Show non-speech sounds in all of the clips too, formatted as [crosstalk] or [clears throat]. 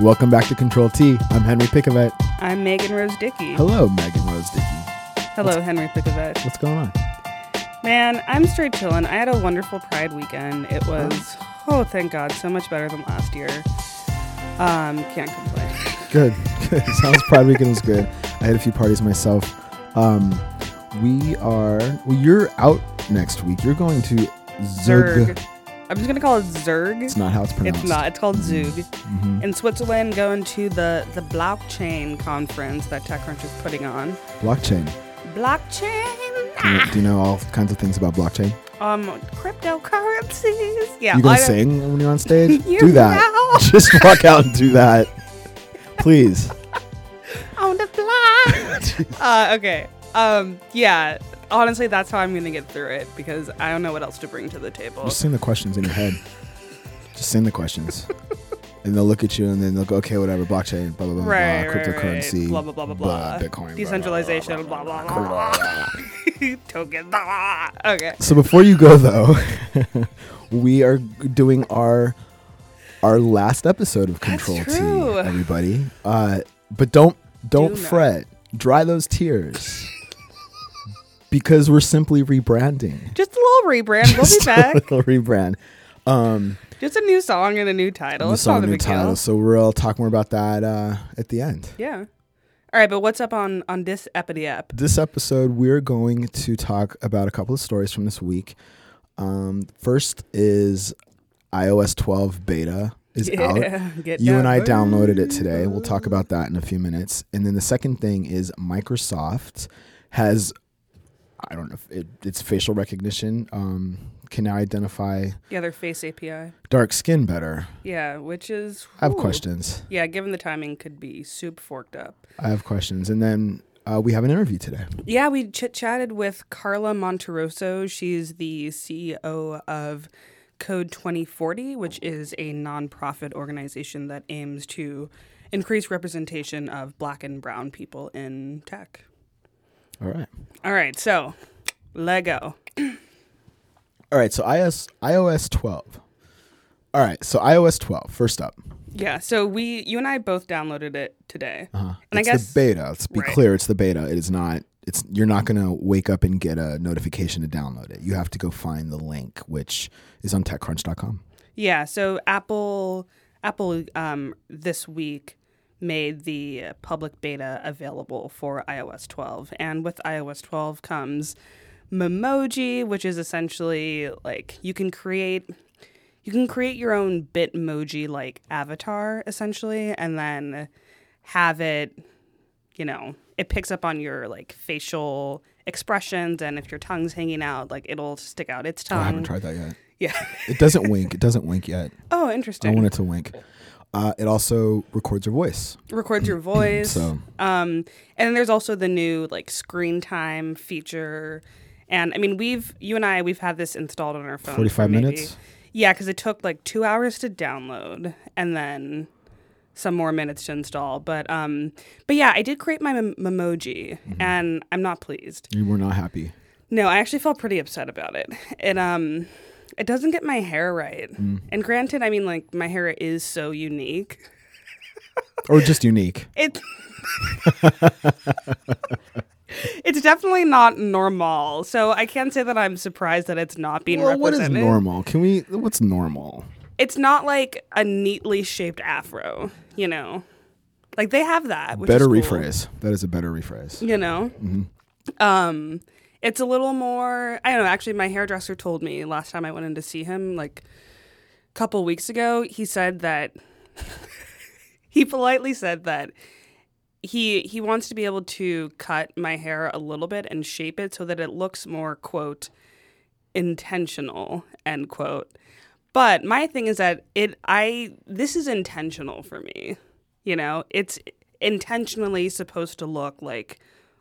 Welcome back to Control T. I'm Henry Pickavet. I'm Megan Rose Dickey. Hello, Megan Rose Dickey. Hello, Henry Pickavet. What's going on? Man, I'm straight chillin'. I had a wonderful Pride weekend. It was, oh, thank God, so much better than last year. Um, can't complain. [laughs] Good. Good. [laughs] Sounds Pride Weekend was good. I had a few parties myself. Um, we are. Well, you're out next week. You're going to Zurg. Zurg. I'm just gonna call it Zurg. It's not how it's pronounced. It's not. It's called Zug. Mhm. In Switzerland, going to the the blockchain conference that TechCrunch is putting on. Blockchain. Blockchain. Do you, know, do you know all kinds of things about blockchain? Um, cryptocurrencies. Yeah. you gonna sing when you're on stage? [laughs] You do that. know. [laughs] Just walk out and do that, please. [laughs] on the fly. uh, okay. Um, yeah. Honestly, that's how I'm gonna get through it because I don't know what else to bring to the table. Just sing the questions in your head. Just sing the questions. And they'll look at you and then they'll go, okay, whatever, blockchain, blah, blah, blah, Right, blah, right, cryptocurrency, right. Blah, blah, blah, blah, blah. Bitcoin, Decentralization, blah, blah, blah, blah. blah, blah. Token, blah. Okay. So before you go though, we are doing our our last episode of Control. T, everybody. Uh, but don't don't Do not. fret. Dry those tears. Because we're simply rebranding. Just a little rebrand. We'll be Just a back. [laughs] little rebrand. Um, Just a new song and a new title. new it's song, new title. deal. So we'll talk more about that uh, at the end. Yeah. All right, but what's up on on this epity ep? This episode, we're going to talk about a couple of stories from this week. Um, first is iOS 12 beta is [laughs] out. You and I downloaded it today. We'll talk about that in a few minutes. And then the second thing is Microsoft has, I don't know, if it, it's facial recognition, um, can now identify Yeah, their face API. dark skin better. Yeah, which is. I have questions. Yeah, given the timing, could be soup forked up. I have questions. And then uh, we have an interview today. Yeah, we chit chatted with Karla Monterroso. She's the CEO of Code 2040, which is a nonprofit organization that aims to increase representation of black and brown people in tech. All right. All right, so Lego. All right. So iOS, iOS 12. All right. So iOS 12, first up. Yeah, so we, you and I both downloaded it today. Uh-huh. And I it's guess- the beta. Let's be Right. clear. It's the beta. It is not. It's you're not going to wake up and get a notification to download it. You have to go find the link, which is on TechCrunch.com. Yeah, so Apple Apple um, this week made the uh, public beta available for iOS 12, and with iOS 12 comes Memoji, which is essentially like you can create you can create your own Bitmoji like avatar essentially, and then have it, you know, it picks up on your like facial expressions, and if your tongue's hanging out, like it'll stick out its Oh, I haven't tried that yet. yeah. It doesn't wink. It doesn't wink yet. [laughs] Oh, interesting. I want it to wink. Uh, it also records your voice. records your [clears throat] voice. So Um, and then there's also the new like screen time feature. And I mean, we've you and I we've had this installed on our phone. 45 maybe- minutes. Yeah, because it took like two hours to download, and then some more minutes to install. But um, but yeah, I did create my mem- memoji, Mm-hmm. and I'm not pleased. You were not happy. No, I actually felt pretty upset about it. It um, it doesn't get my hair right. Mm. And granted, I mean, like my hair is so unique. Or just unique. [laughs] It's it's definitely not normal. So I can't say that I'm surprised that it's not being Well, what is normal? Can we? What's normal? It's not like a neatly shaped afro, you know. Like they have that. Which better cool, rephrase. That is a better rephrase. You know. Um, it's a little more. I don't know. Actually, my hairdresser told me last time I went in to see him, like a couple weeks ago. He said that [laughs] he politely said that he he wants to be able to cut my hair a little bit and shape it so that it looks more quote intentional end quote but my thing is that it i this is intentional for me you know it's intentionally supposed to look like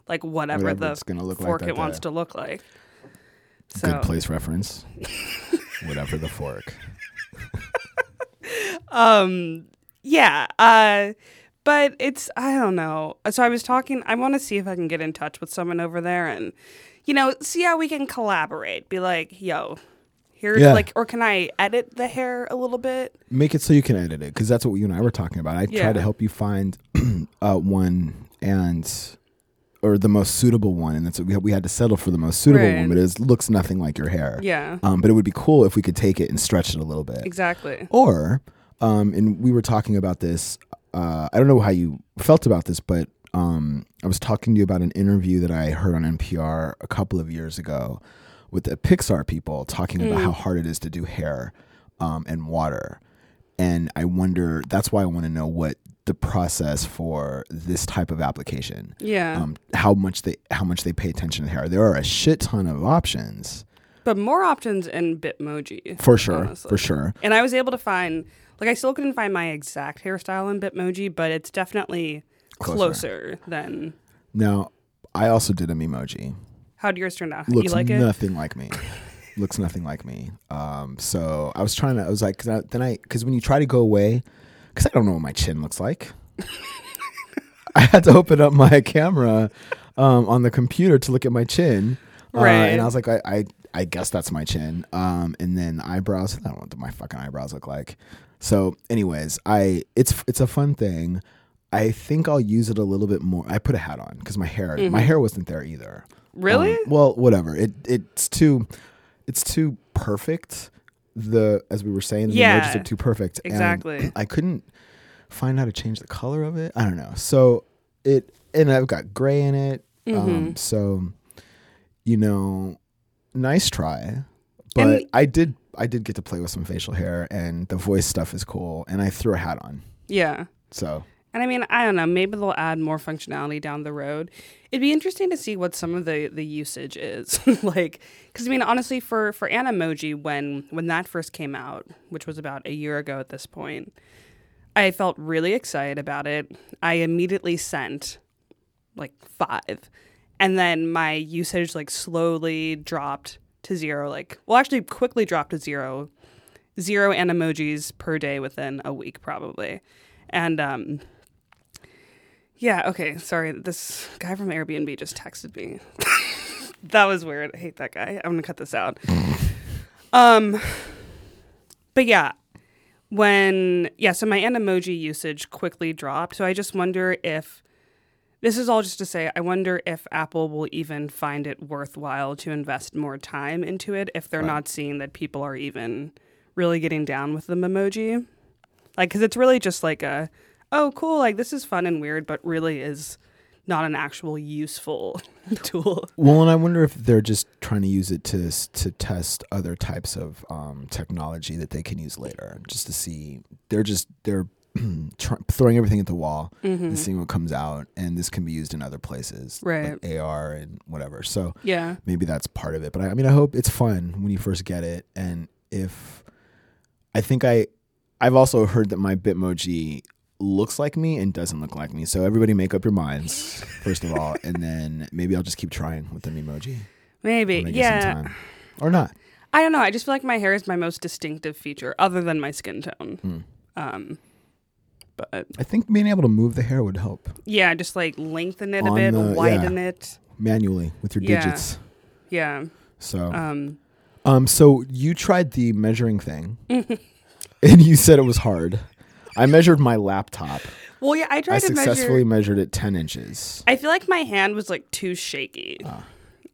like whatever, Whatever the it's gonna look like fork that it wants to look like so Good place reference. [laughs] Whatever the fork. um yeah uh but it's i don't know so i was talking i want to see if i can get in touch with someone over there and you know see how we can collaborate be like yo here's Yeah. like, or can I edit the hair a little bit? Make it so you can edit it because that's what you and I were talking about. I Yeah. try to help you find [clears throat] uh, one and or the most suitable one, and that's what we we had to settle for the most suitable Right. one, but it looks nothing like your hair. Yeah, Um, but it would be cool if we could take it and stretch it a little bit. exactly. Or, um, and we were talking about this. Uh, I don't know how you felt about this, but um, I was talking to you about an interview that I heard on NPR a couple of years ago with the Pixar people talking about how hard it is to do hair um, and water. And I wonder, that's why I want to know what the process for this type of application, Yeah, um, how much they how much they pay attention to hair. There are a shit ton of options but more options in Bitmoji for sure, honestly. for sure. And I was able to find, like, I still couldn't find my exact hairstyle in Bitmoji, but it's definitely Closer. closer, than Now, I also did a Memoji. how'd yours turn out. looks you like it? nothing like me. [laughs] looks nothing like me. Um, so I was trying to. I was like, cause I, then I, because when you try to go away, because I don't know what my chin looks like. [laughs] I had to open up my camera um, on the computer to look at my chin, uh, Right. and I was like, I, I, I guess that's my chin. Um, and then eyebrows. I don't know what my fucking eyebrows look like. So, anyways, I it's it's a fun thing. I think I'll use it a little bit more. I put a hat on because my hair my hair wasn't there either. Really? Um, well, whatever. It it's too it's too perfect. The as we were saying, the Yeah, emojis are too perfect. and exactly. I couldn't find how to change the color of it. I don't know. So it and I've got gray in it. Mm-hmm. Um, so you know, nice try. But And- I did I did get to play with some facial hair and the voice stuff is cool. And I threw a hat on. yeah. So And I mean, I don't know. Maybe they'll add more functionality down the road. It'd be interesting to see what some of the the usage is [laughs] like. Because I mean, honestly, for for Animoji, when when that first came out, which was about a year ago at this point, I felt really excited about it. I immediately sent like five, and then my usage like slowly dropped to zero. Like, well, actually, quickly dropped to zero. Zero animojis per day within a week, probably. And um, yeah, okay. Sorry. This guy from Airbnb just texted me. [laughs] that was weird. I hate that guy. I'm going to cut this out. [laughs] um but yeah, when yeah, so my emoji usage quickly dropped. So I just wonder if this is all just to say I wonder if Apple will even find it worthwhile to invest more time into it if they're not seeing that people are even really getting down with the emoji. Like cuz it's really just like a oh cool, like this is fun and weird but really is not an actual useful [laughs] tool. Well, and I wonder if they're just trying to use it to to test other types of um, technology that they can use later, just to see. They're just they're [clears throat] tr- throwing everything at the wall and seeing what comes out, and this can be used in other places, Right. Like AR and whatever. So Yeah. maybe that's part of it. But I, I mean, I hope it's fun when you first get it, and if I think I, I've also heard that my Bitmoji looks like me and doesn't look like me. So everybody make up your minds first of all, and then maybe I'll just keep trying with the emoji Maybe. when I get some Yeah. or not. I don't know. I just feel like my hair is my most distinctive feature, other than my skin tone. Hmm. Um, but I think being able to move the hair would help yeah, just like lengthen it a bit, the- widen it. manually with your Yeah. digits. Yeah. So, Um, um, so you tried the measuring thing, [laughs] and you said it was hard. I measured my laptop. well, yeah, I I tried to successfully measure. measured it ten inches. I feel like my hand was like too shaky. Ah.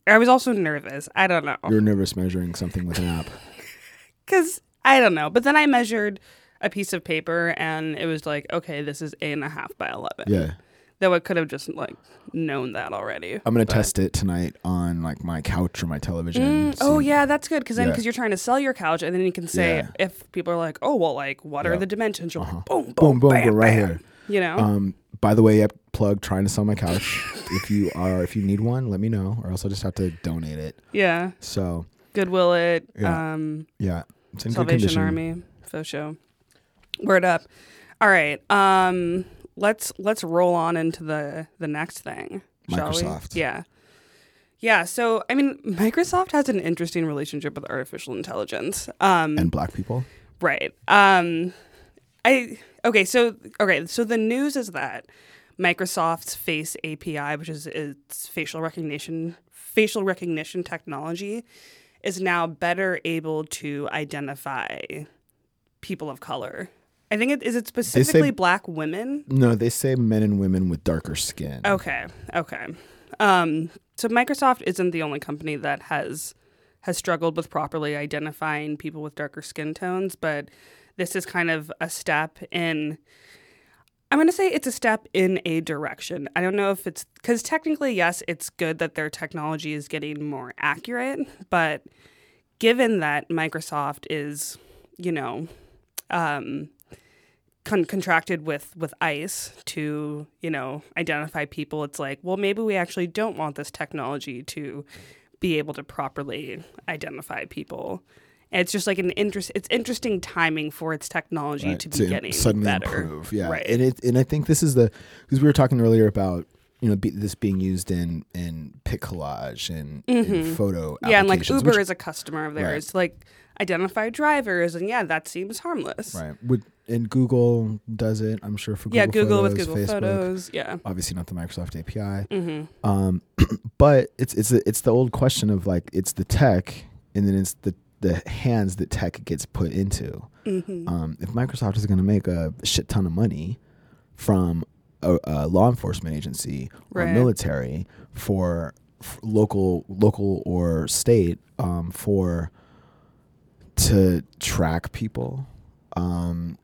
I was also nervous. I don't know. You're nervous measuring something with an app. [laughs] Because I don't know. But then I measured a piece of paper and it was like, okay, this is eight and a half by 11. Yeah. Though I could have just like known that already. I'm gonna But- test it tonight on like my couch or my television. Mm, oh yeah, that's good because then Yeah. because you're trying to sell your couch and then you can say Yeah. if people are like, oh well, like what are the dimensions? You're Uh-huh. like, boom, boom, Boom, boom, bam, right bam. here. You know, Um, by the way, yep, plug trying to sell my couch. if you are, if you need one, let me know, or else I'll just have to donate it. yeah, So Goodwill it, Yeah. um, yeah, it's in good Salvation condition. Army, faux show. Word up. All right, um, let's let's roll on into the the next thing. Shall Microsoft. we? Yeah. Yeah, so I mean, Microsoft has an interesting relationship with artificial intelligence. Um, And black people. Right. Um I okay, so okay, so the news is that Microsoft's Face API, which is its facial recognition facial recognition technology, is now better able to identify people of color. I think it is it specifically black women. No, they say men and women with darker skin. Okay, okay. Um, so Microsoft isn't the only company that has has struggled with properly identifying people with darker skin tones, but this is kind of a step in. I'm going to say it's a step in a direction. I don't know if it's because technically, yes, it's good that their technology is getting more accurate, but given that Microsoft is, you know, um, con- contracted with with ICE to you know identify people, it's like, well, maybe we actually don't want this technology to be able to properly identify people. And it's just like an interest. It's interesting timing for its technology Right, to be getting suddenly better. improve. Yeah, Right. and it and I think this is the because we were talking earlier about you know be, this being used in in pic collage and, and photo Mm-hmm. Yeah, and like Uber which- is a customer of theirs. Like identify drivers, and yeah, that seems harmless. right would and Google does it. I'm sure for Google Yeah, Google with Google Facebook, Photos. Yeah. Obviously not the Microsoft API. hmm Um, [clears throat] but it's it's it's the old question of like it's the tech and then it's the the hands that tech gets put into. hmm Um, if Microsoft is going to make a shit ton of money from a, a law enforcement agency or Right. military for, f local local or state um, for to track people um,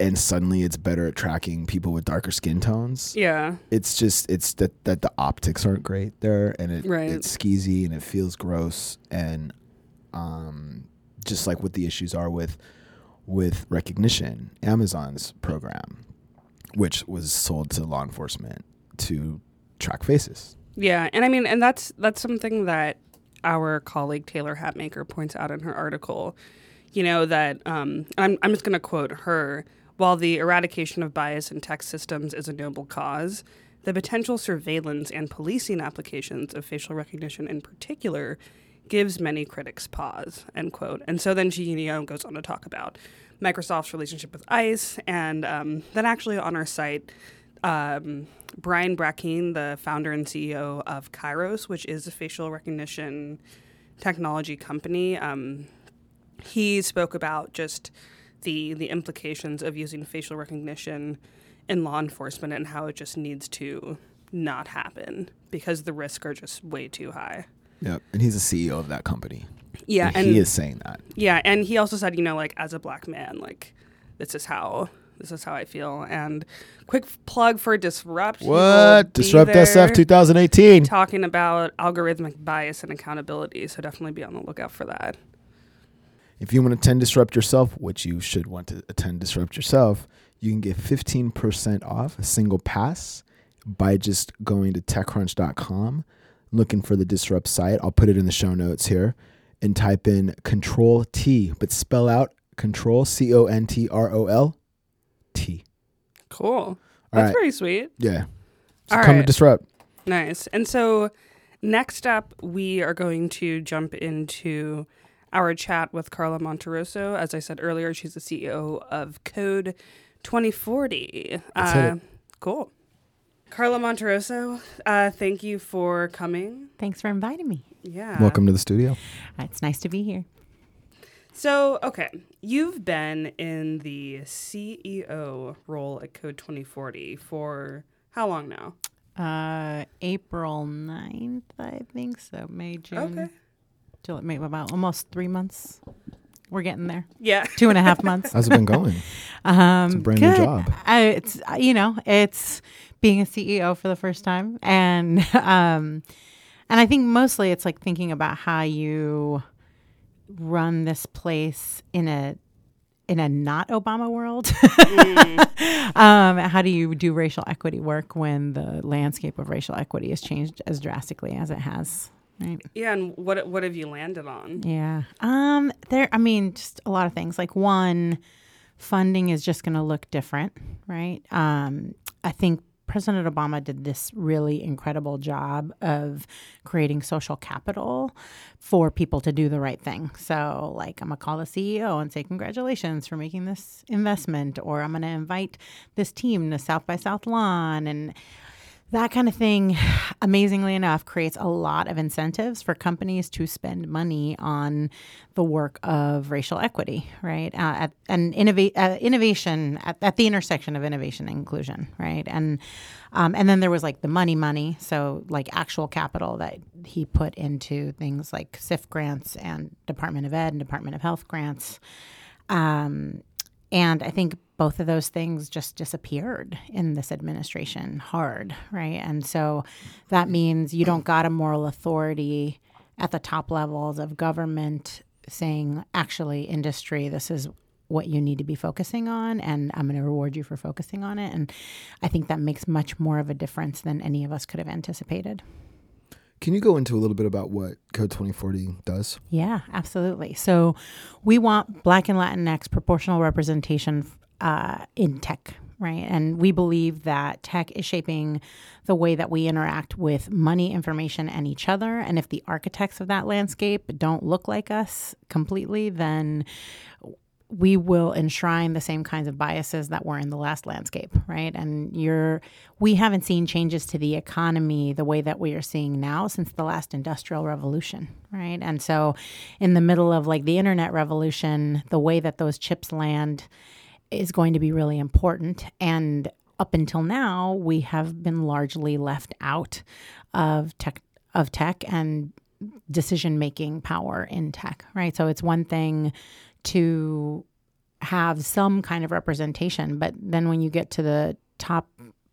and suddenly it's better at tracking people with darker skin tones Yeah. it's just it's that that the optics aren't great there and it Right. it's skeezy and it feels gross and um just like what the issues are with with Rekognition amazon's program which was sold to law enforcement to track faces Yeah, and I mean, and that's that's something that our colleague Taylor Hatmaker points out in her article. You know that um, I'm I'm just going to quote her. While the eradication of bias in tech systems is a noble cause, the potential surveillance and policing applications of facial recognition in particular gives many critics pause. End quote. And so then she you know goes on to talk about Microsoft's relationship with ICE, and um, then actually on our site um, Brian Brackeen, the founder and CEO of Kairos, which is a facial recognition technology company, um, he spoke about just the the implications of using facial recognition in law enforcement and how it just needs to not happen because the risks are just way too high. yep and he's the ceo of that company Yeah, and he is saying that yeah, and he also said, you know, like as a black man, like this is how this is how I feel. And quick plug for Disrupt. What disrupt sf 2018 Talking about algorithmic bias and accountability, so definitely be on the lookout for that. If you want to attend Disrupt yourself, which you should want to attend Disrupt yourself, you can get 15% off a single pass by just going to techcrunch.com, looking for the Disrupt site. I'll put it in the show notes here and type in Control T, but spell out Control C O N T R O L T. Cool. All That's right. pretty sweet. Yeah. So All come to. Disrupt. Nice. And so next up, we are going to jump into our chat with Karla Monterroso. As I said earlier, she's the CEO of Code 2040. Let's hit Uh, cool. Karla Monterroso, uh, thank you for coming. Thanks for inviting me. Yeah. Welcome to the studio. It's nice to be here. So, okay, you've been in the CEO role at Code 2040 for how long now? Uh, April 9th, I think. So May, June. Okay. Till maybe about almost three months. We're getting there. Yeah. Two and a half months. [laughs] How's it been going? Um, It's a brand new job. I, it's uh, you know it's being a CEO for the first time, and [laughs] um, and I think mostly it's like thinking about how you run this place in a in a not Obama world. [laughs] um, how do you do racial equity work when the landscape of racial equity has changed as drastically as it has? Right. Yeah, and what what have you landed on? Yeah. Um there I mean just a lot of things. Like one funding is just going to look different, right? Um I think President Obama did this really incredible job of creating social capital for people to do the right thing. So, like, I'm to call the CEO and say, Congratulations for making this investment, or I'm to invite this team to South by South Lawn. And that kind of thing, [sighs] amazingly enough, creates a lot of incentives for companies to spend money on the work of racial equity, right? Uh, at, and innovate, uh, innovation at, at, the intersection of innovation and inclusion, right? And um, and then there was like the money, money, so like actual capital that he put into things like SIF grants and Department of Ed and Department of Health grants. Um, and I think both of those things just disappeared in this administration hard, right? And so that means you don't got a moral authority at the top levels of government saying, actually, industry, this is what you need to be focusing on, and I'm going to reward you for focusing on it. And I think that makes much more of a difference than any of us could have anticipated. Can you go into a little bit about what Code 2040 does? Yeah, absolutely. So we want Black and Latinx proportional representation uh, in tech, right? And we believe that tech is shaping the way that we interact with money, information, and each other. And if the architects of that landscape don't look like us completely, then we will enshrine the same kinds of biases that were in the last landscape, right? And you're we haven't seen changes to the economy the way that we are seeing now since the last industrial revolution, right? And so in the middle of like the internet revolution, the way that those chips land is going to be really important and up until now we have been largely left out of tech of tech and decision making power in tech, right? So it's one thing to have some kind of representation. But then when you get to the top,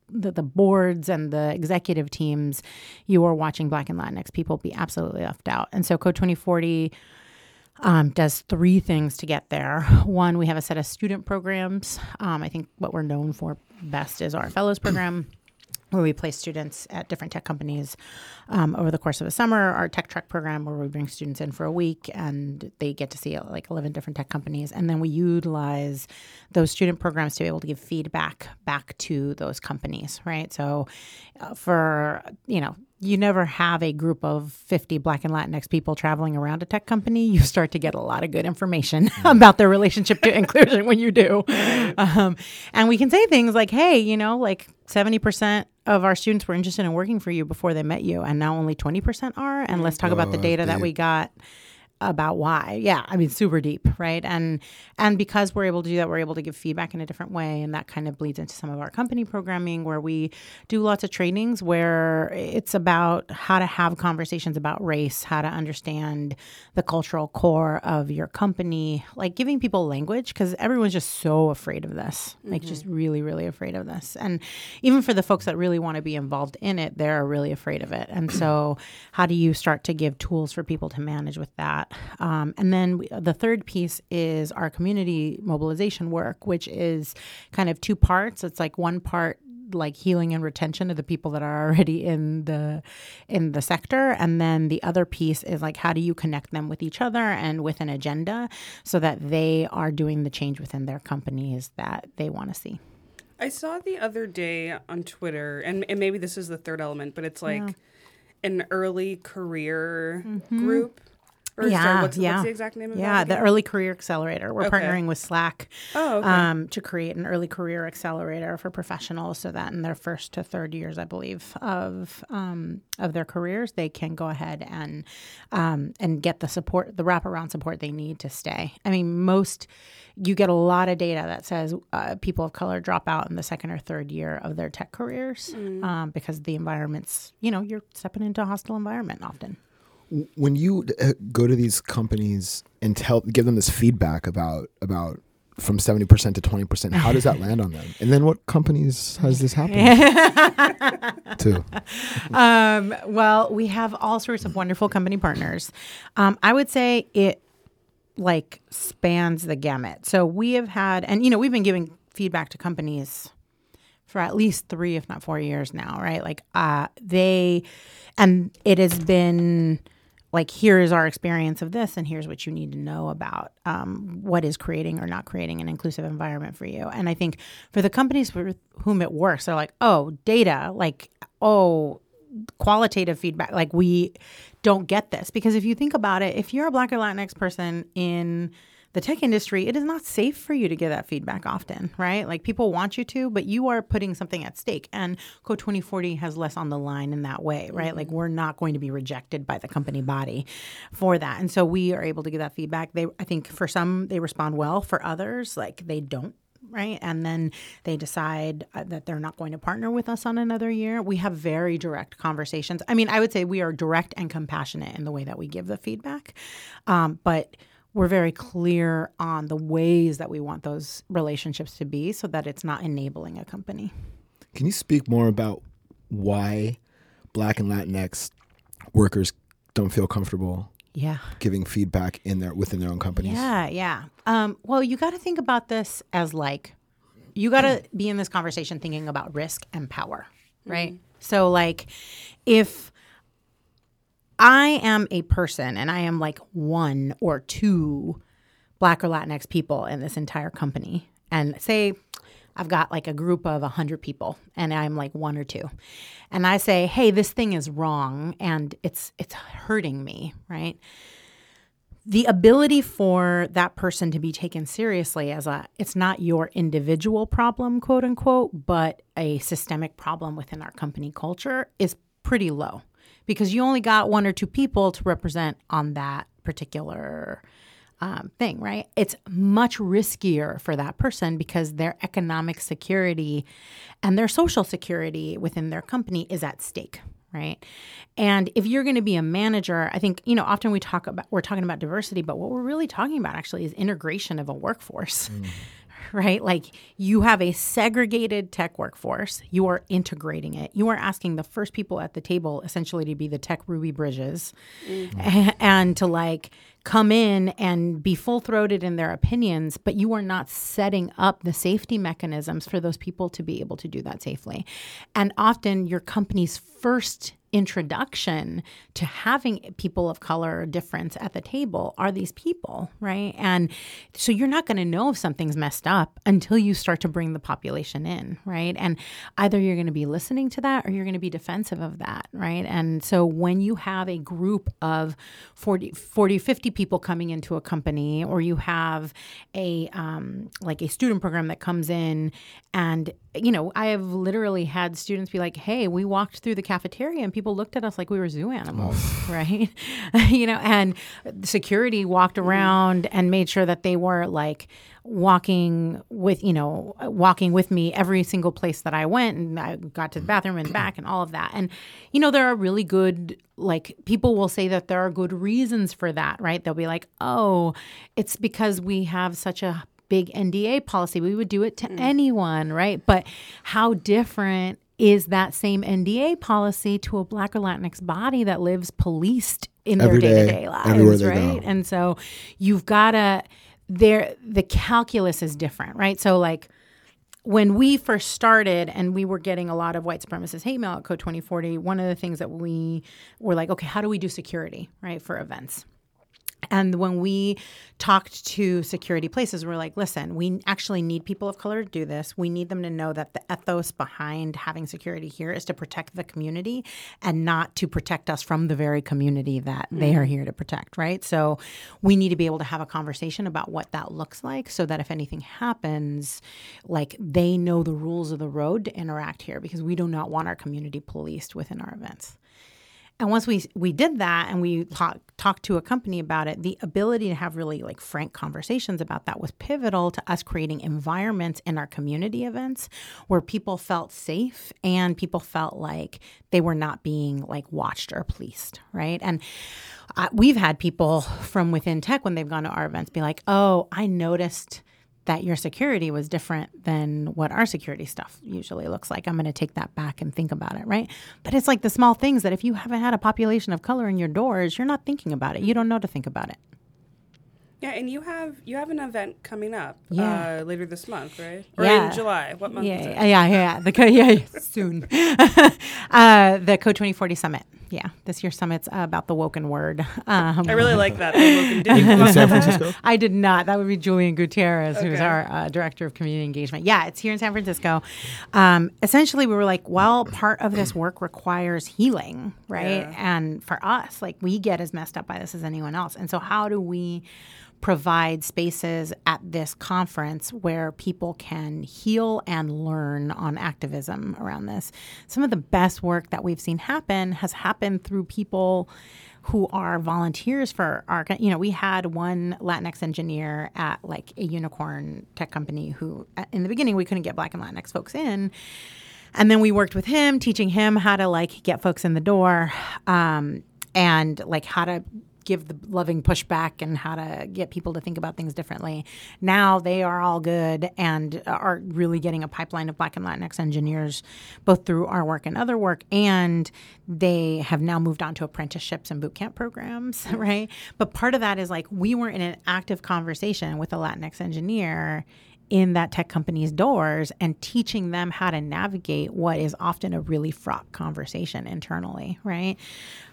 the, the boards and the executive teams, you are watching Black and Latinx people be absolutely left out. And so Code 2040 um, does three things to get there. One, we have a set of student programs. Um, I think what we're known for best is our fellows program [clears throat] where we place students at different tech companies um, over the course of a summer. Our Tech Trek program, where we bring students in for a week and they get to see like 11 different tech companies. And then we utilize those student programs to be able to give feedback back to those companies, right? So uh, for, you know, you never have a group of 50 Black and Latinx people traveling around a tech company. You start to get a lot of good information [laughs] about their relationship to inclusion when you do. Um, and we can say things like, hey, you know, like 70% of our students were interested in working for you before they met you, and now only 20% are. And let's talk about the data that we got about why. Yeah, I mean super deep, right? And and because we're able to do that, we're able to give feedback in a different way and that kind of bleeds into some of our company programming where we do lots of trainings where it's about how to have conversations about race, how to understand the cultural core of your company, like giving people language cuz everyone's just so afraid of this. Like mm-hmm. just really really afraid of this. And even for the folks that really want to be involved in it, they're really afraid of it. And so how do you start to give tools for people to manage with that? That. Um, and then we, the third piece is our community mobilization work, which is kind of two parts. It's like one part like healing and retention of the people that are already in the in the sector and then the other piece is like how do you connect them with each other and with an agenda so that they are doing the change within their companies that they want to see i saw the other day on twitter and, and maybe this is the third element but it's like yeah. an early career mm-hmm. group or yeah, sorry, what's, yeah. what's the exact name of yeah, the Early Career Accelerator. We're okay. partnering with Slack oh, okay. um, to create an early career accelerator for professionals so that in their first to third years, I believe, of um, of their careers, they can go ahead and um, and get the support, the wraparound support they need to stay. I mean, most you get a lot of data that says uh, people of color drop out in the second or third year of their tech careers mm. Um, because the environment's, you know, you're stepping into a hostile environment often when you uh, go to these companies and tell give them this feedback about about from 70% to 20% how does that land on them? And then what companies has this happened to? [laughs] Um, well we have all sorts of wonderful company partners. Um, i would say it like spans the gamut. So we have had and you know we've been giving feedback to companies for at least three if not four years now right? Like uh, they and it has been like here is our experience of this and here's what you need to know about um, what is creating or not creating an inclusive environment for you. And i think for the companies for whom it works they're like oh data like oh qualitative feedback like we don't get this. Because if you think about it if you're a black or latinx person in the tech industry, it is not safe for you to give that feedback often, right? Like people want you to, but you are putting something at stake. And Code 2040 has less on the line in that way, right? Mm-hmm. Like we're not going to be rejected by the company body for that. And so we are able to give that feedback. They, I think for some, they respond well. For others, like they don't right? And then they decide uh, that they're not going to partner with us on another year. We have very direct conversations. I mean, I would say we are direct and compassionate in the way that we give the feedback, um, but we're very clear on the ways that we want those relationships to be so that it's not enabling a company. Can you speak more about why Black and Latinx workers don't feel comfortable yeah giving feedback in their within their own companies yeah yeah um, well you got to think about this as like you got to be in this conversation thinking about risk and power right mm-hmm. so like if I am a person and I am like one or two black or Latinx people in this entire company. And say I've got like a group of 100 people and I'm like one or two. And I say, "Hey, this thing is wrong and it's it's hurting me," right? The ability for that person to be taken seriously as a it's not your individual problem, quote unquote, but a systemic problem within our company culture is pretty low because you only got one or two people to represent on that particular um, thing, right? It's much riskier for that person because their economic security and their social security within their company is at stake, right? And if you're going to be a manager, I think, you know, often we talk about, we're talking about diversity, but what we're really talking about actually is integration of a workforce. Mm right? Like you have a segregated tech workforce, you are integrating it. You are asking the first people at the table essentially to be the tech Ruby Bridges mm-hmm. and, and to like come in and be full throated in their opinions, but you are not setting up the safety mechanisms for those people to be able to do that safely. And often your company's first introduction to having people of color or difference at the table are these people, right? And so you're not going to know if something's messed up until you start to bring the population in, right? And either you're going to be listening to that or you're going to be defensive of that, right? And so when you have a group of 40, 40 50 people coming into a company or you have a um, like a student program that comes in and you know, I have literally had students be like, "Hey, we walked through the cafeteria and people looked at us like we were zoo animals, [laughs] right?" [laughs] you know, and security walked around and made sure that they were like walking with, you know, walking with me every single place that I went and I got to the bathroom and back and all of that. And you know, there are really good like people will say that there are good reasons for that, right? They'll be like, "Oh, it's because we have such a big NDA policy. We would do it to mm. anyone, right? But how different is that same NDA policy to a Black or Latinx body that lives policed in Every their day to day lives, right? Go. And so you've got to there the calculus is different, right? So like when we first started and we were getting a lot of white supremacist hate mail at Code 2040, one of the things that we were like, okay, how do we do security, right, for events? And when we talked to security places, we're like, listen, we actually need people of color to do this. We need them to know that the ethos behind having security here is to protect the community and not to protect us from the very community that mm-hmm. they are here to protect, right? So we need to be able to have a conversation about what that looks like so that if anything happens, like they know the rules of the road to interact here because we do not want our community policed within our events. And once we we did that and we talk, talked to a company about it, the ability to have really like frank conversations about that was pivotal to us creating environments in our community events where people felt safe and people felt like they were not being like watched or policed, right? And we've had people from within tech when they've gone to our events be like, "Oh, I noticed." That your security was different than what our security stuff usually looks like. I'm going to take that back and think about it, right? But it's like the small things that if you haven't had a population of color in your doors, you're not thinking about it. You don't know to think about it. Yeah, and you have you have an event coming up yeah. uh, later this month, right? Or yeah. in July. What month yeah, is it? Yeah, yeah, the yeah, [laughs] yeah soon. [laughs] uh, the Code 2040 Summit. Yeah, this year's summit's about the woken word. [laughs] Um, I really like that. Did you [laughs] in San Francisco? [laughs] I did not. That would be Julian Gutierrez, okay. who's our uh, director of community engagement. Yeah, it's here in San Francisco. Um, essentially, we were like, well, part of this work requires healing, right? Yeah. And for us, like, we get as messed up by this as anyone else. And so, how do we provide spaces at this conference where people can heal and learn on activism around this. Some of the best work that we've seen happen has happened through people who are volunteers for our you know we had one latinx engineer at like a unicorn tech company who in the beginning we couldn't get black and latinx folks in and then we worked with him teaching him how to like get folks in the door um, and like how to give the loving pushback and how to get people to think about things differently. Now they are all good and are really getting a pipeline of Black and Latinx engineers, both through our work and other work. And they have now moved on to apprenticeships and boot camp programs, [laughs] right? But part of that is like we were in an active conversation with a Latinx engineer in that tech company's doors and teaching them how to navigate what is often a really fraught conversation internally, right?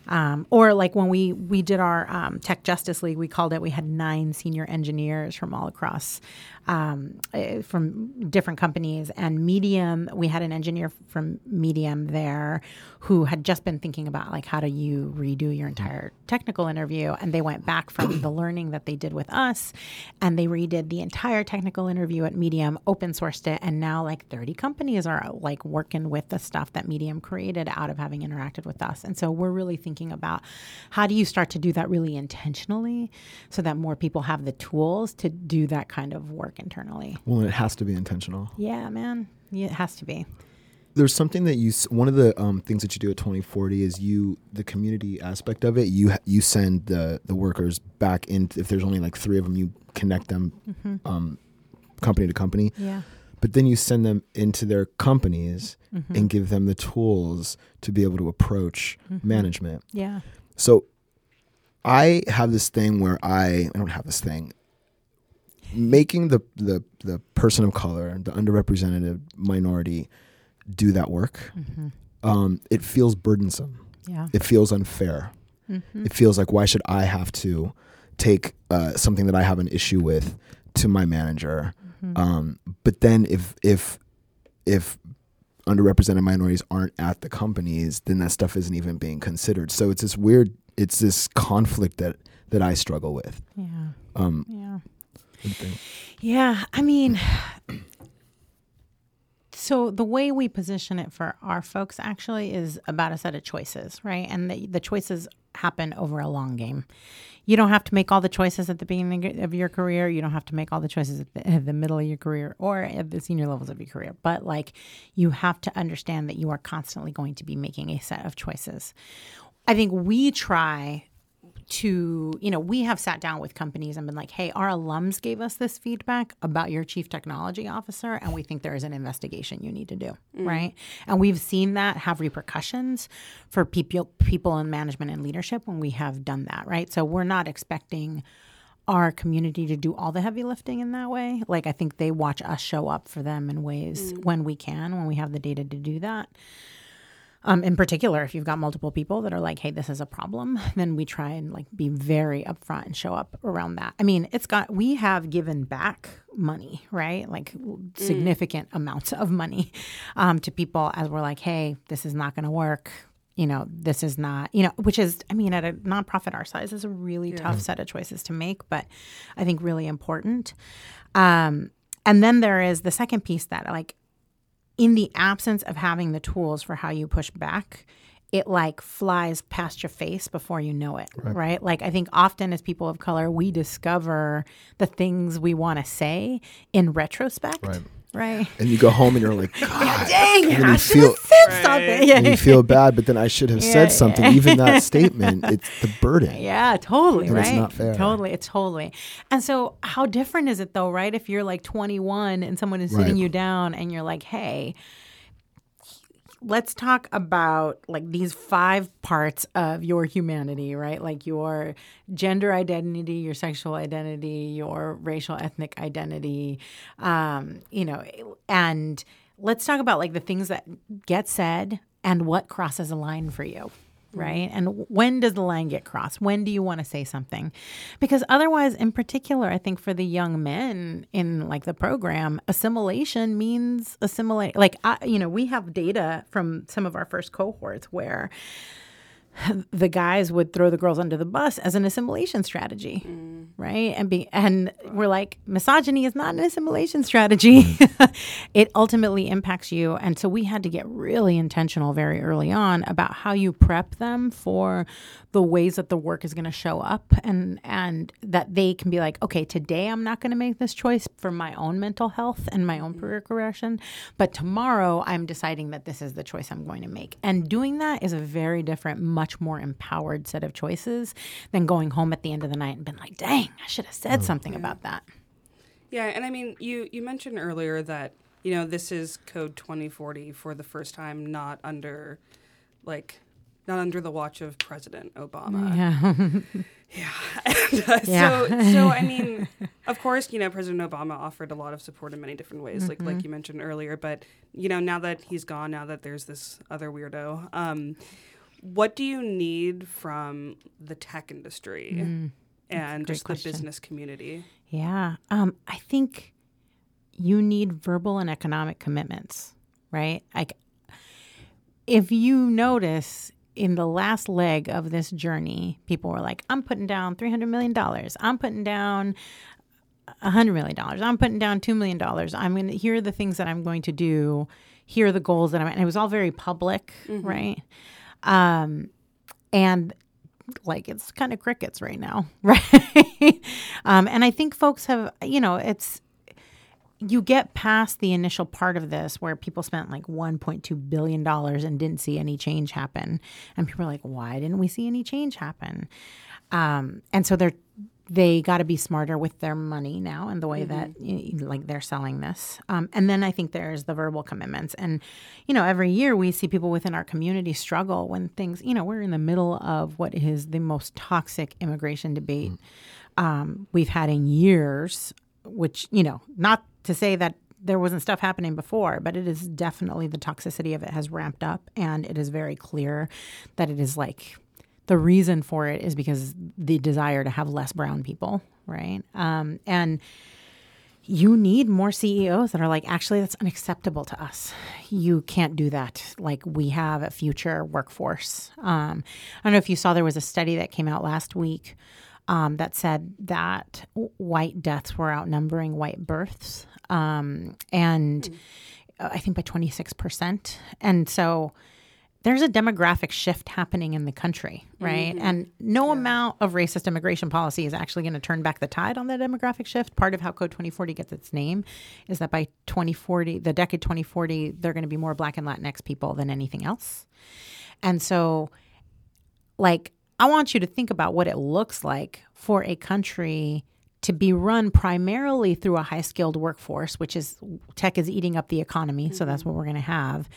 Um, or like when we we did our um, Tech Justice League, we called it. We had nine senior engineers from all across um, eh, from different companies. And Medium, we had an engineer from Medium there who had just been thinking about like how do you redo your entire technical interview, and they went back from the [clears throat] learning that they did with us, and they redid the entire technical interview at Medium, open sourced it, and now like 30 companies are like working with the stuff that Medium created out of having interacted with us. And so we're really thinking about how do you start to do that really intentionally so that more people have the tools to do that kind of work work internally. Well, it has to be intentional. Yeah, man. Yeah, it has to be. There's something that you one of the um, things that you do at 2040 is you the community aspect of it. You you send the the workers back in if there's only like three of them, you connect them mm-hmm. um, company to company. Yeah. But then you send them into their companies mm-hmm. and give them the tools to be able to approach mm-hmm. management. Yeah. So I have this thing where I I don't have this thing making the, the the person of color, the underrepresented minority, do that work, mm-hmm. um, it feels burdensome. Yeah. It feels unfair. Mm-hmm. It feels like why should I have to take uh, something that I have an issue with to my manager? Mm-hmm. Um, but then if if if underrepresented minorities aren't at the companies, then that stuff isn't even being considered. So it's this weird, it's this conflict that that I struggle with. Yeah. Um, yeah. Yeah, I mean, so the way we position it for our folks actually is about a set of choices, right? And the, the choices happen over a long game. You don't have to make all the choices at the beginning of your career. You don't have to make all the choices at the, at the middle of your career or at the senior levels of your career. But like, you have to understand that you are constantly going to be making a set of choices. I think we try to, you know, we have sat down with companies and been like, hey, our alums gave us this feedback about your chief technology officer, and we think there is an investigation you need to do, mm. right? And we've seen that have repercussions for people people in management and leadership when we have done that, right? So we're not expecting our community to do all the heavy lifting in that way. Like I think they watch us show up for them in ways mm. when we can, when we have the data to do that. Um, in particular, if you've got multiple people that are like, "Hey, this is a problem," [laughs] then we try and like be very upfront and show up around that. I mean, it's got we have given back money, right? Like mm. significant amounts of money [laughs] um, to people as we're like, "Hey, this is not going to work." You know, this is not, you know, which is, I mean, at a nonprofit our size is a really yeah. tough set of choices to make, but I think really important. Um, and then there is the second piece that, like, in the absence of having the tools for how you push back, it like flies past your face before you know it, right? right? Like I think often as people of color, we discover the things we want to say in retrospect. Right. Right. And you go home and you're like, [laughs] God, dang, and I should have said right. something. Yeah. And you feel bad, but then I should have yeah, said something. Yeah. Even that [laughs] statement, it's the burden. Yeah, totally. And right. It's not fair. Totally. It's totally. And so, how different is it though, right? If you're like 21 and someone is sitting right. you down and you're like, hey, let's talk about like these five parts of your humanity, right? Like your gender identity, your sexual identity, your racial ethnic identity, um, you know, and let's talk about like the things that get said and what crosses a line for you Mm-hmm. right? And when does the line get crossed? When do you want to say something? Because otherwise, in particular, I think for the young men in like the program, assimilation means assimilate. Like, I, you know, we have data from some of our first cohorts where [laughs] the guys would throw the girls under the bus as an assimilation strategy, Mm. right? And be and we're like, misogyny is not an assimilation strategy. [laughs] it ultimately impacts you, and so we had to get really intentional very early on about how you prep them for the ways that the work is going to show up, and and that they can be like, okay, today I'm not going to make this choice for my own mental health and my own career progression, but tomorrow I'm deciding that this is the choice I'm going to make, and doing that is a very different, much more empowered set of choices than going home at the end of the night and been like, dang, I should have said something about that. Yeah, and I mean, you you mentioned earlier that you know this is Code 2040 for the first time, not under like not under the watch of President Obama. [laughs] Yeah. And, uh, [laughs] Yeah. So so I [laughs] mean, of course, you know, President Obama offered a lot of support in many different ways, like Mm-hmm. like you mentioned earlier. But you know, now that he's gone, now that there's this other weirdo, um, what do you need from the tech industry and Mm, great just question. the business community? Yeah. Um, I think you need verbal and economic commitments, right? Like, if you notice in the last leg of this journey, people were like, I'm putting down $300 million. I'm putting down $100 million. I'm putting down $2 million. I'm going to, here are the things that I'm going to do. Here are the goals that I'm, and it was all very public, right? Um, and like it's kind of crickets right now, [laughs] right? um, and I think folks have, you know, it's you get past the initial part of this where people spent like 1.2 billion dollars and didn't see any change happen, and people are like, why didn't we see any change happen? Um, and so they're they got to be smarter with their money now and the way that y- like they're selling this. Um, and then i think there's the verbal commitments. And you know every year we see people within our community struggle when things you know we're in the middle of what is the most toxic immigration debate um, we've had in years which you know not to say that there wasn't stuff happening before, but it is definitely the toxicity of it has ramped up, and it is very clear that it is like the reason for it is because the desire to have less brown people, right? Um, and you need more CEOs that are like, actually, that's unacceptable to us. You can't do that. Like, we have a future workforce. Um, I don't know if you saw there was a study that came out last week um, that said that white deaths were outnumbering white births. Um, and uh, I think by 26%. And so, there's a demographic shift happening in the country, right? Mm-hmm. And no amount of racist immigration policy is actually going to turn back the tide on that demographic shift. Part of how Code 2040 gets its name is that by 2040, the decade 2040, they're going to be more Black and Latinx people than anything else. And so, like, I want you to think about what it looks like for a country to be run primarily through a high skilled workforce, which is tech is eating up the economy. So that's mm-hmm. what we're going to have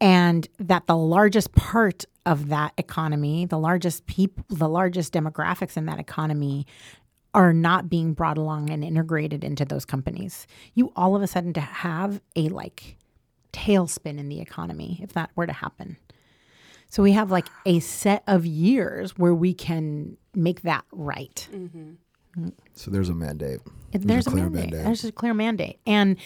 and that the largest part of that economy, the largest people, the largest demographics in that economy are not being brought along and integrated into those companies. You all of a sudden to have a like tailspin in the economy if that were to happen. So we have like a set of years where we can make that right. Mm-hmm. So there's a mandate. If there's, a, clear mandate. mandate. There's a clear mandate. And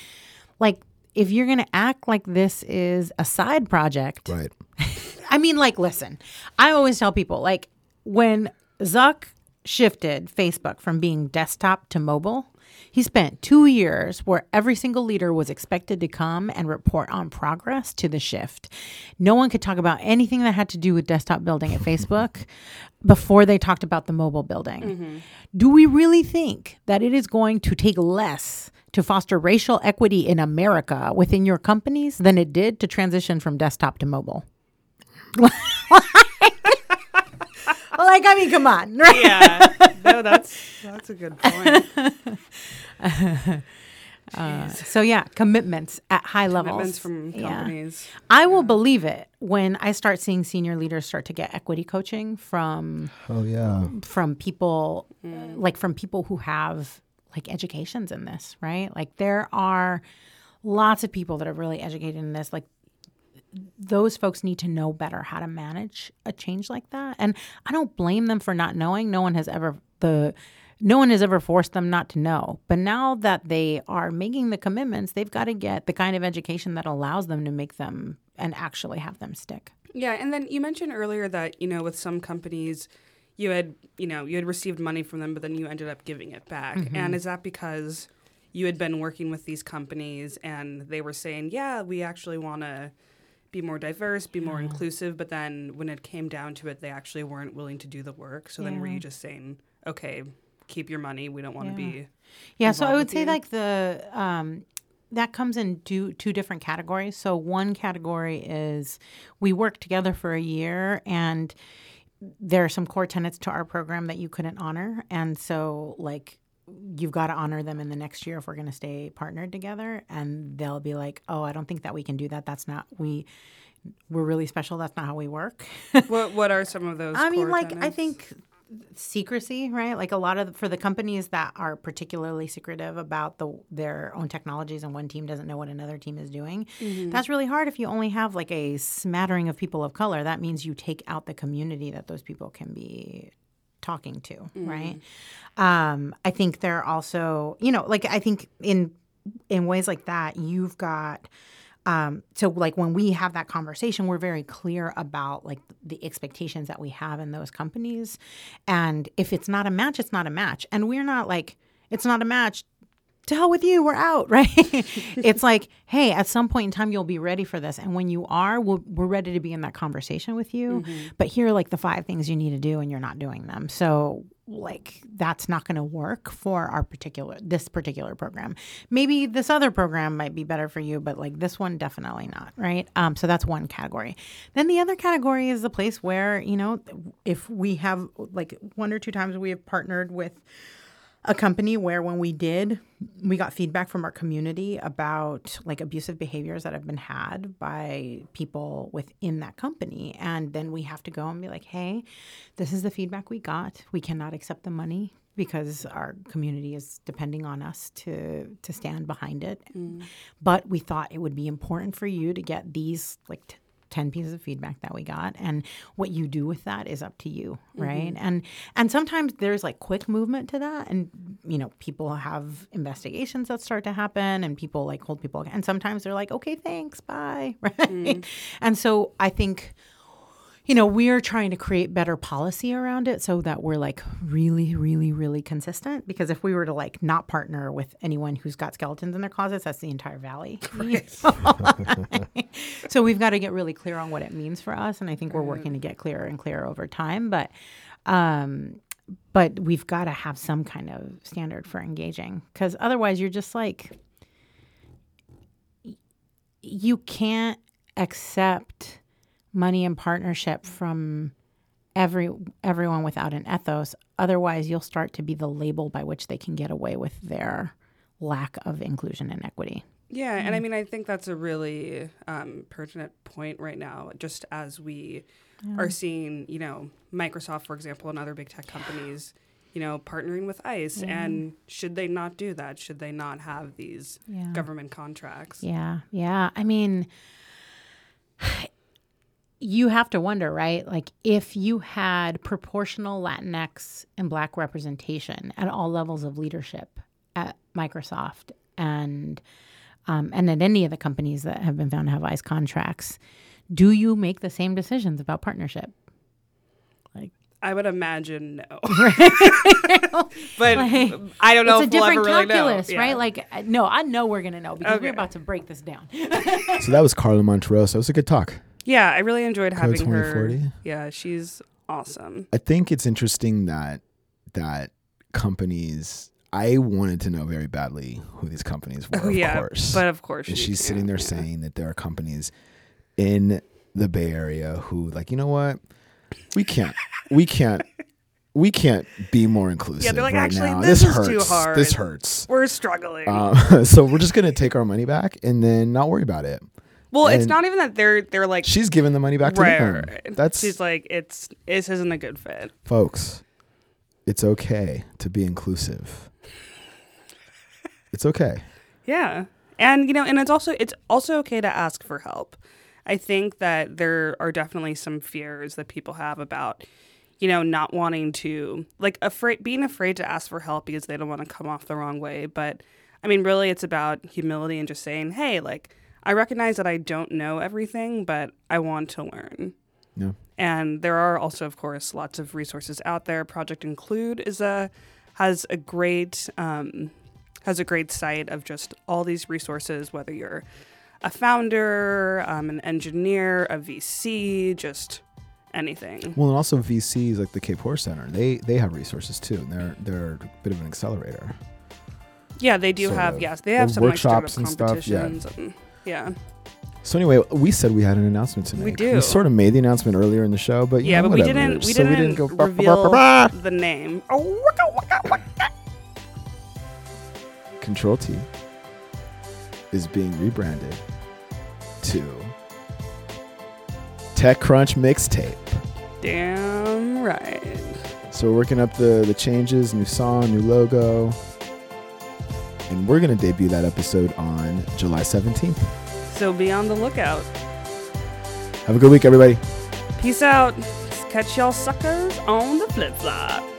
like if you're going to act like this is a side project, Right. [laughs] I mean, like, listen, I always tell people, like, when Zuck shifted Facebook from being desktop to mobile, he spent two years where every single leader was expected to come and report on progress to the shift. No one could talk about anything that had to do with desktop building at [laughs] Facebook before they talked about the mobile building. Mm-hmm. Do we really think that it is going to take less to foster racial equity in America within your companies than it did to transition from desktop to mobile? [laughs] like, I mean, come on, [laughs] right? Yeah, no, that's that's a good point. [laughs] Uh, so yeah, commitments at high levels. Commitments from Yeah. companies. I will believe it when I start seeing senior leaders start to get equity coaching from Oh yeah. from people mm. like from people who have like educations in this, right? Like there are lots of people that are really educated in this like those folks need to know better how to manage a change like that. And I don't blame them for not knowing. No one has ever the no one has ever forced them not to know. But now that they are making the commitments, they've got to get the kind of education that allows them to make them and actually have them stick. Yeah, and then you mentioned earlier that you know with some companies, you had you know you had received money from them, but then you ended up giving it back. Mm-hmm. And is that because you had been working with these companies and they were saying, yeah, we actually want to be more diverse, be more inclusive, but then when it came down to it, they actually weren't willing to do the work. So then were you just saying, okay, keep your money, we don't want to Yeah. be Yeah, so I would say you? like the um, that comes in two two different categories. So one category is we work together for a year and there are some core tenets to our program that you couldn't honor, and so like you've got to honor them in the next year if we're going to stay partnered together and they'll be like oh i don't think that we can do that that's not we we're really special that's not how we work [laughs] what what are some of those I mean, like I think secrecy, right? Like a lot of for the companies that are particularly secretive about the their own technologies, and one team doesn't know what another team is doing. Mm-hmm. That's really hard if you only have like a smattering of people of color. That means you take out the community that those people can be talking to, right? Um, I think they're also, you know, like I think in in ways like that, you've got um, so like when we have that conversation, we're very clear about like the expectations that we have in those companies. And if it's not a match, it's not a match. And we're not like, it's not a match. To hell with you, we're out, [laughs] right? it's like, hey, at some point in time, you'll be ready for this. And when you are, we'll, we're ready to be in that conversation with you. But here are like the five things you need to do, and you're not doing them. So, like, that's not going to work for our particular, this particular program. Maybe this other program might be better for you, but like this one, definitely not, right? Um, so that's one category. Then the other category is the place where, you know, if we have like one or two times we have partnered with a company where when we did we got feedback from our community about like abusive behaviors that have been had by people within that company. And then we have to go and be like hey this is the feedback we got. We cannot accept the money because our community is depending on us to to stand behind it. Mm. But we thought it would be important for you to get these like t- 10 pieces of feedback that we got and what you do with that is up to you mm-hmm. right? And and sometimes there's like quick movement to that and you know people have investigations that start to happen and people like hold people and sometimes they're like okay thanks bye [laughs] right? Mm. And so i think you know, we're trying to create better policy around it so that we're like really, really, really consistent. Because if we were to like not partner with anyone who's got skeletons in their closets, that's the entire valley. [laughs] [laughs] so we've got to get really clear on what it means for us. And I think we're working to get clearer and clearer over time. But, um, but we've got to have some kind of standard for engaging because otherwise you're just like, you can't accept money and partnership from every everyone without an ethos otherwise you'll start to be the label by which they can get away with their lack of inclusion and equity Yeah, and I mean, I think that's a really um, pertinent point right now, just as we are seeing, you know, Microsoft, for example, and other big tech companies, you know, partnering with ICE. And should they not do that? Should they not have these Yeah. government contracts? yeah yeah i mean you have to wonder right like if you had proportional latinx and black representation at all levels of leadership at microsoft and um, and at any of the companies that have been found to have ICE contracts, do you make the same decisions about partnership? Like, I would imagine no. [laughs] but Like, I don't know it's if a we'll different ever really know. calculus, Yeah. right? Like, uh, no, I know we're gonna know because Okay. we're about to break this down. [laughs] So that was Karla Monterroso. It was a good talk. Yeah, I really enjoyed Code having her. Yeah, she's awesome. I think it's interesting that that companies. I wanted to know very badly who these companies were. Oh of yeah, course, but of course and she she's sitting there yeah. saying that there are companies in the Bay Area who, like, you know what, we can't, we can't, we can't be more inclusive. Yeah, they're like, right "Actually, now. this is hurts. too hard." This hurts. We're struggling. Um, [laughs] so we're just gonna take our money back and then not worry about it. Well, it's not even that they're they're like She's giving the money back to them. That's she's like it's this isn't a good fit. folks. It's okay to be inclusive. It's okay. Yeah. And you know, and it's also it's also okay to ask for help. I think that there are definitely some fears that people have about you know, not wanting to like afraid being afraid to ask for help because they don't want to come off the wrong way, but I mean really it's about humility and just saying, "Hey, like I recognize that I don't know everything, but I want to learn. Yeah. And there are also, of course, lots of resources out there. Project Include is a has a great um, has a great site of just all these resources. Whether you're a founder, um, an engineer, a VC, just anything. Well, and also VCs like the Kapor Center, they they have resources too, and they're they're a bit of an accelerator. Yeah, they do have. of. Yes, they have some like, workshops startup and stuff, yeah. competitions. And, yeah. So anyway, we said we had an announcement tonight. We do. We sort of made the announcement earlier in the show, but you Yeah, know, but we didn't. We So didn't, go. "Bah, bah, bah, reveal bah, bah." the name. Oh, waka, waka, waka. Control T is being rebranded to TechCrunch Mixtape. Damn right. So we're working up the the changes, new song, new logo, and we're gonna debut that episode on July seventeenth. So be on the lookout. Have a good week, everybody. Peace out. Catch y'all suckers on the flip side.